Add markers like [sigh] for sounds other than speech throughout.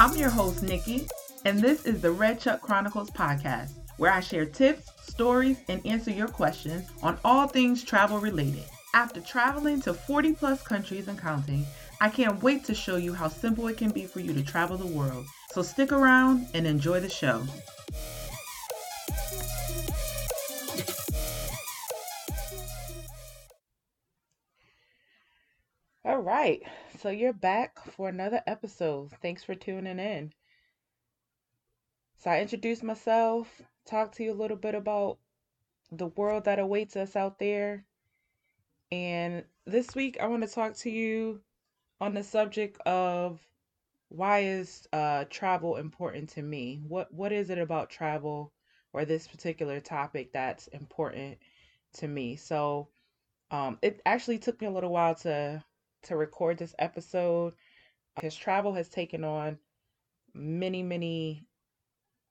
I'm your host, Nikki, and this is the Red Truck Chronicles podcast, where I share tips, stories, and answer your questions on all things travel related. After traveling to 40 plus countries and counting, I can't wait to show you how simple it can be for you to travel the world. So stick around and enjoy the show. Right, so you're back for another episode. Thanks for tuning in. So, I introduced myself, talked to you a little bit about the world that awaits us out there. And this week, I want to talk to you on the subject of why is uh, travel important to me? What What is it about travel or this particular topic that's important to me? So, um, it actually took me a little while to to record this episode uh, His travel has taken on many, many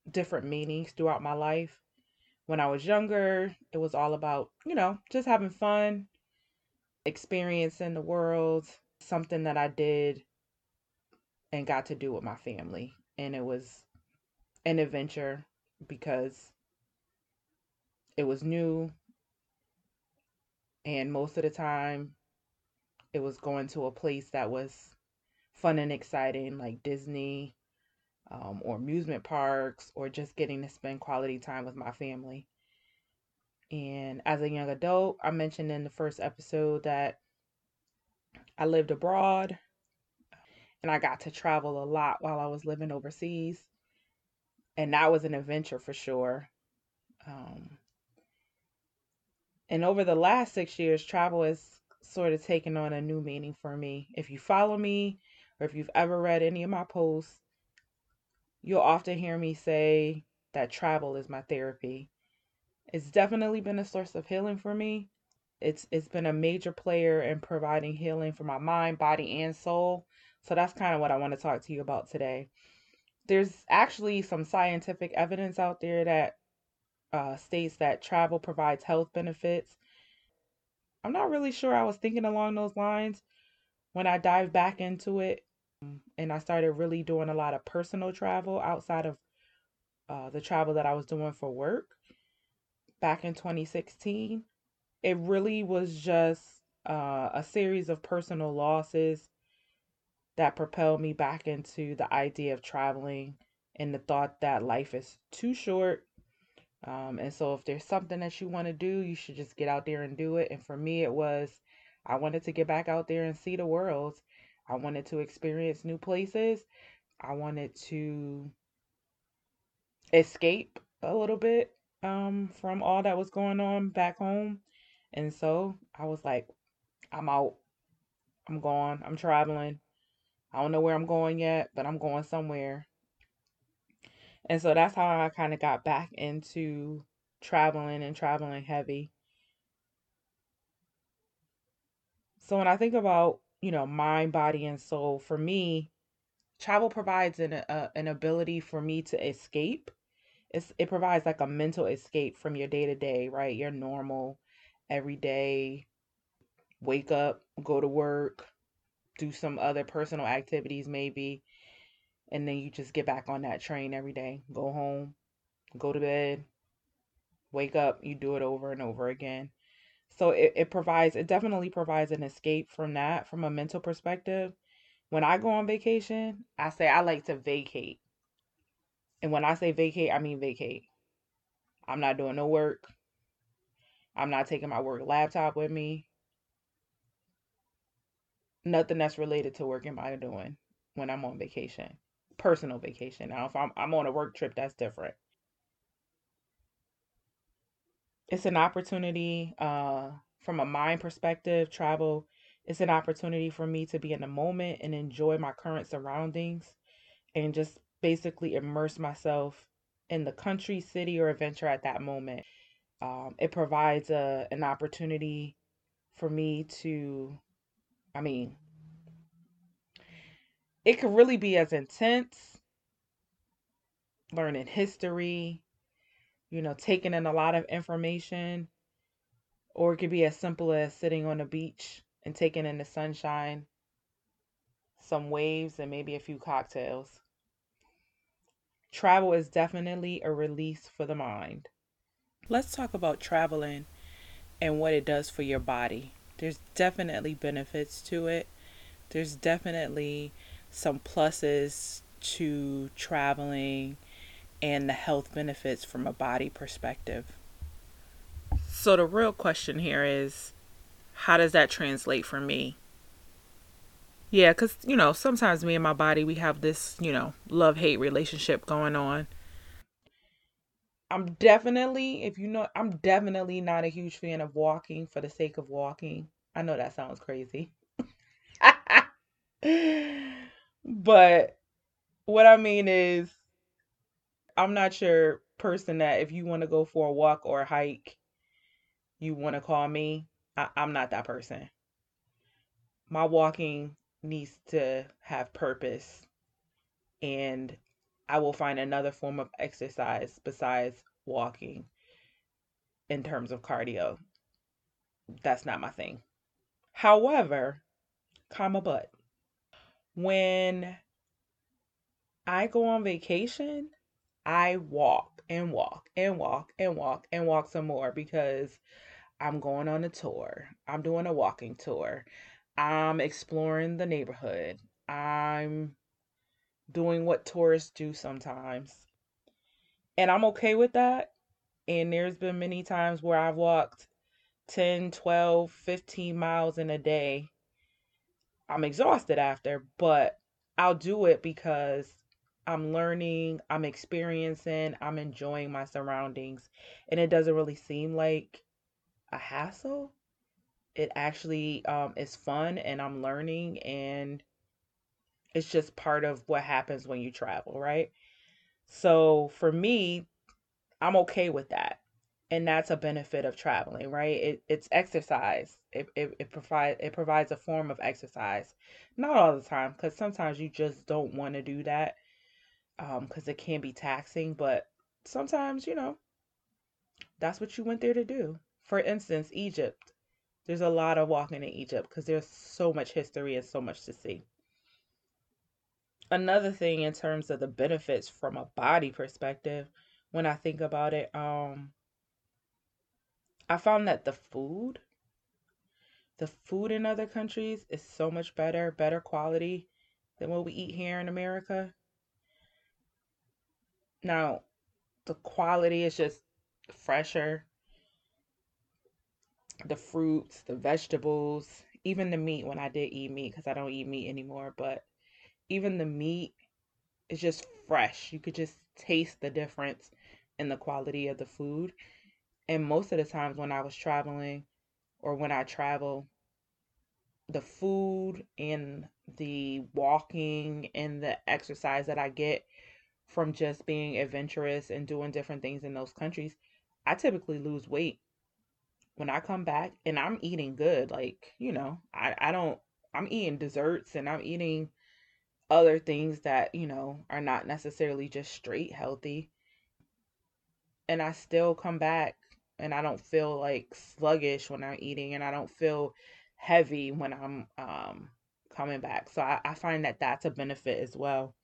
different meanings throughout my life. When I was younger, it was all about, you know, just having fun, experiencing the world, something that I did and got to do with my family. And it was an adventure because it was new. And most of the time, it was going to a place that was fun and exciting, like Disney um, or amusement parks, or just getting to spend quality time with my family. And as a young adult, I mentioned in the first episode that I lived abroad and I got to travel a lot while I was living overseas. And that was an adventure for sure. Um, and over the last six years, travel has sort of taken on a new meaning for me. If you follow me or if you've ever read any of my posts, you'll often hear me say that travel is my therapy. It's definitely been a source of healing for me. It's it's been a major player in providing healing for my mind, body, and soul. So that's kind of what I want to talk to you about today. There's actually some scientific evidence out there that uh, states that travel provides health benefits I'm not really sure I was thinking along those lines when I dived back into it and I started really doing a lot of personal travel outside of uh, the travel that I was doing for work back in 2016. It really was just uh, a series of personal losses that propelled me back into the idea of traveling and the thought that life is too short um, and so if there's something that you want to do, you should just get out there and do it. And for me, it was I wanted to get back out there and see the world. I wanted to experience new places. I wanted to escape a little bit um, from all that was going on back home. And so I was like, I'm out. I'm gone. I'm traveling. I don't know where I'm going yet, but I'm going somewhere. And so that's how I kind of got back into traveling and traveling heavy. So when I think about, you know, mind, body, and soul, for me, travel provides an uh, an ability for me to escape. It's, it provides like a mental escape from your day to day, right? Your normal, everyday, wake up, go to work, do some other personal activities maybe, and then you just get back on that train every day go home go to bed wake up you do it over and over again. So it, it provides it definitely provides an escape from that from a mental perspective. When i go on vacation i say i like to vacate. And when i say vacate i mean vacate. I'm not doing no work. I'm not taking my work laptop with me. Nothing that's related to work am i doing when i'm on vacation personal vacation. Now, if I'm, I'm on a work trip, that's different. It's an opportunity uh, from a mind perspective, travel. It's an opportunity for me to be in the moment and enjoy my current surroundings and just basically immerse myself in the country, city, or adventure at that moment. Um, it provides a, an opportunity for me to, I mean, it could really be as intense learning history, you know, taking in a lot of information, or it could be as simple as sitting on a beach and taking in the sunshine, some waves, and maybe a few cocktails. travel is definitely a release for the mind. Let's talk about traveling and what it does for your body. There's definitely benefits to it. There's definitely some pluses to traveling and the health benefits from a body perspective. So, the real question here is how does that translate for me? Yeah, because, you know, sometimes me and my body, we have this, you know, love hate relationship going on. I'm definitely, if you know, I'm definitely not a huge fan of walking for the sake of walking. I know that sounds crazy. [laughs] but what I mean is, I'm not your person that if you want to go for a walk or a hike, you want to call me. I, I'm not that person. My walking needs to have purpose and I will find another form of exercise besides walking in terms of cardio. That's not my thing. However, comma but when I go on vacation, I walk and walk and walk and walk and walk some more because I'm going on a tour. I'm doing a walking tour. I'm exploring the neighborhood. I'm doing what tourists do sometimes. And I'm okay with that. And there's been many times where I've walked 10, 12, 15 miles in a day. I'm exhausted after, but I'll do it because I'm learning, I'm experiencing, I'm enjoying my surroundings. And it doesn't really seem like a hassle. It actually um, is fun and I'm learning and it's just part of what happens when you travel, right? So for me, I'm okay with that. And that's a benefit of traveling, right? It, it's exercise. It, it, it provides it provides a form of exercise. Not all the time, because sometimes you just don't want to do that, because um, it can be taxing. But sometimes, you know, that's what you went there to do. For instance, Egypt. There's a lot of walking in Egypt because there's so much history and so much to see another thing in terms of the benefits from a body perspective when i think about it um i found that the food the food in other countries is so much better better quality than what we eat here in america now the quality is just fresher the fruits the vegetables even the meat when i did eat meat because i don't eat meat anymore but even the meat is just fresh. You could just taste the difference in the quality of the food. And most of the times when I was traveling or when I travel, the food and the walking and the exercise that I get from just being adventurous and doing different things in those countries, I typically lose weight when I come back and I'm eating good. Like, you know, I, I don't, I'm eating desserts and I'm eating other things that, you know, are not necessarily just straight healthy. And I still come back and I don't feel like sluggish when I'm eating and I don't feel heavy when I'm um coming back. So I, I find that that's a benefit as well.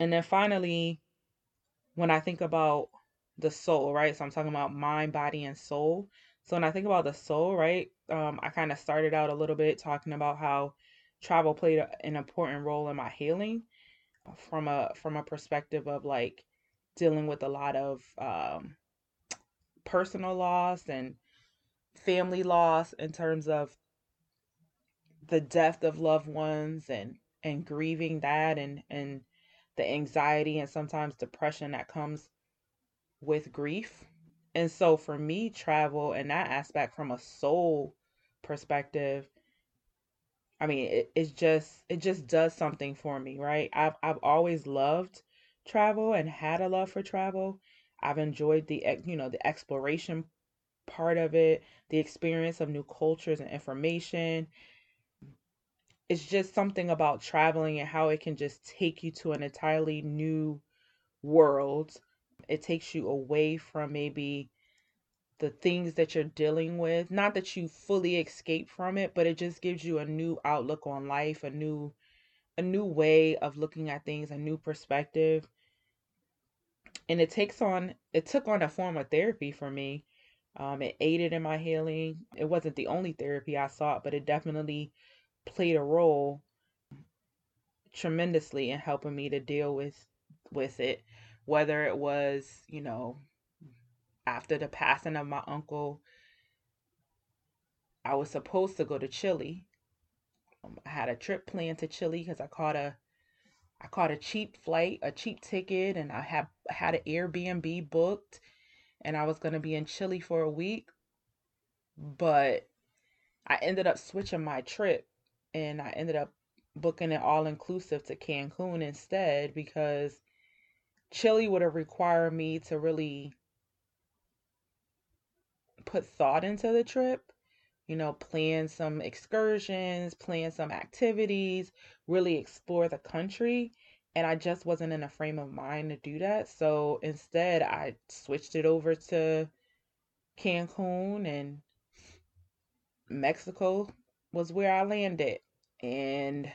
And then finally, when I think about the soul, right? So I'm talking about mind, body, and soul. So when I think about the soul, right? Um, I kind of started out a little bit talking about how travel played an important role in my healing from a from a perspective of like dealing with a lot of um, personal loss and family loss in terms of the death of loved ones and and grieving that and and the anxiety and sometimes depression that comes with grief and so for me travel in that aspect from a soul perspective I mean, it, it's just it just does something for me, right? I've I've always loved travel and had a love for travel. I've enjoyed the you know the exploration part of it, the experience of new cultures and information. It's just something about traveling and how it can just take you to an entirely new world. It takes you away from maybe the things that you're dealing with. Not that you fully escape from it, but it just gives you a new outlook on life, a new a new way of looking at things, a new perspective. And it takes on it took on a form of therapy for me. Um, it aided in my healing. It wasn't the only therapy I sought, but it definitely played a role tremendously in helping me to deal with with it. Whether it was, you know, after the passing of my uncle, I was supposed to go to Chile um, I had a trip planned to Chile because I caught a I caught a cheap flight, a cheap ticket, and I had had an Airbnb booked, and I was gonna be in Chile for a week. But I ended up switching my trip, and I ended up booking it all inclusive to Cancun instead because Chile would have required me to really put thought into the trip you know, plan some excursions, plan some activities, really explore the country. And I just wasn't in a frame of mind to do that. So instead, I switched it over to Cancun and Mexico was where I landed. And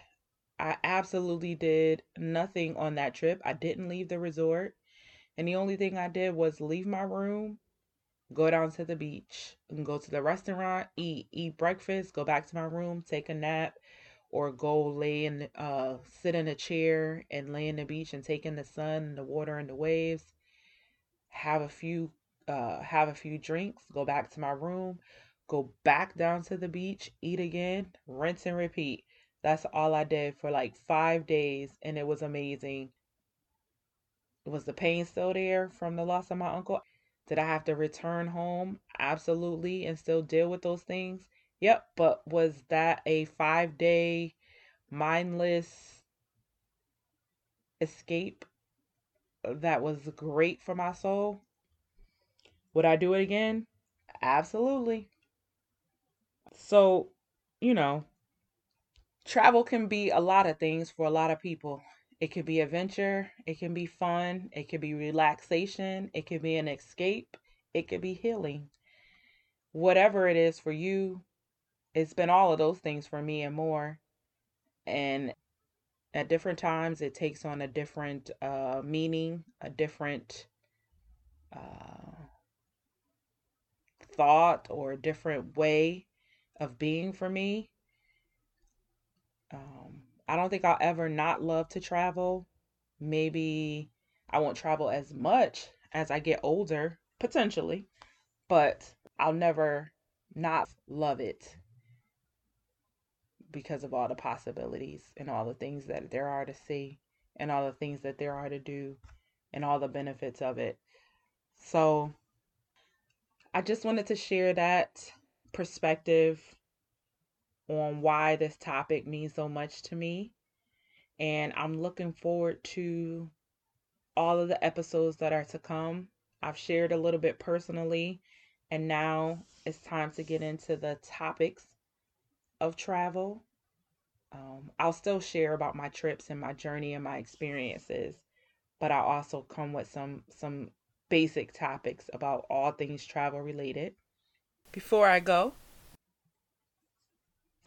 I absolutely did nothing on that trip. I didn't leave the resort. And the only thing I did was leave my room go down to the beach and go to the restaurant, eat, eat breakfast, go back to my room, take a nap, or go lay in, uh, sit in a chair and lay in the beach and take in the sun and the water and the waves. Have a few, uh, have a few drinks, go back to my room, go back down to the beach, eat again, rinse and repeat. That's all I did for like five days, and it was amazing. Was the pain still there from the loss of my uncle? Did I have to return home? Absolutely, and still deal with those things? Yep, but was that a five day mindless escape that was great for my soul? Would I do it again? Absolutely. So, you know, travel can be a lot of things for a lot of people. It can be adventure, it can be fun, it can be relaxation, it can be an escape, it could be healing. Whatever it is for you, it's been all of those things for me and more. And at different times, it takes on a different uh, meaning, a different uh, thought, or a different way of being for me. Um, I don't think I'll ever not love to travel. Maybe I won't travel as much as I get older, potentially, but I'll never not love it because of all the possibilities and all the things that there are to see and all the things that there are to do and all the benefits of it. So I just wanted to share that perspective on why this topic means so much to me. And I'm looking forward to all of the episodes that are to come. I've shared a little bit personally, and now it's time to get into the topics of travel. Um, I'll still share about my trips and my journey and my experiences, but I'll also come with some some basic topics about all things travel related. Before I go,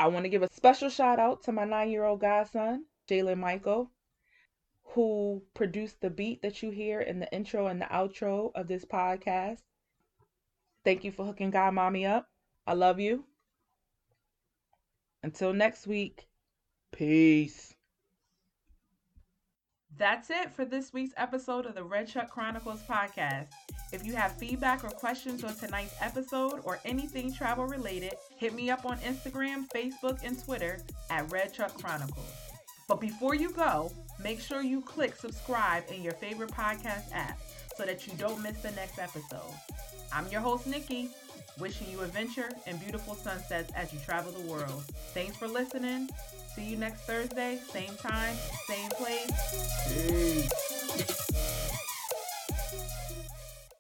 I want to give a special shout out to my nine year old godson, Jalen Michael, who produced the beat that you hear in the intro and the outro of this podcast. Thank you for hooking God Mommy up. I love you. Until next week, peace. That's it for this week's episode of the Red Truck Chronicles podcast. If you have feedback or questions on tonight's episode or anything travel related, hit me up on Instagram, Facebook, and Twitter at Red Truck Chronicles. But before you go, make sure you click subscribe in your favorite podcast app so that you don't miss the next episode. I'm your host, Nikki, wishing you adventure and beautiful sunsets as you travel the world. Thanks for listening. See you next Thursday, same time, same place. Peace.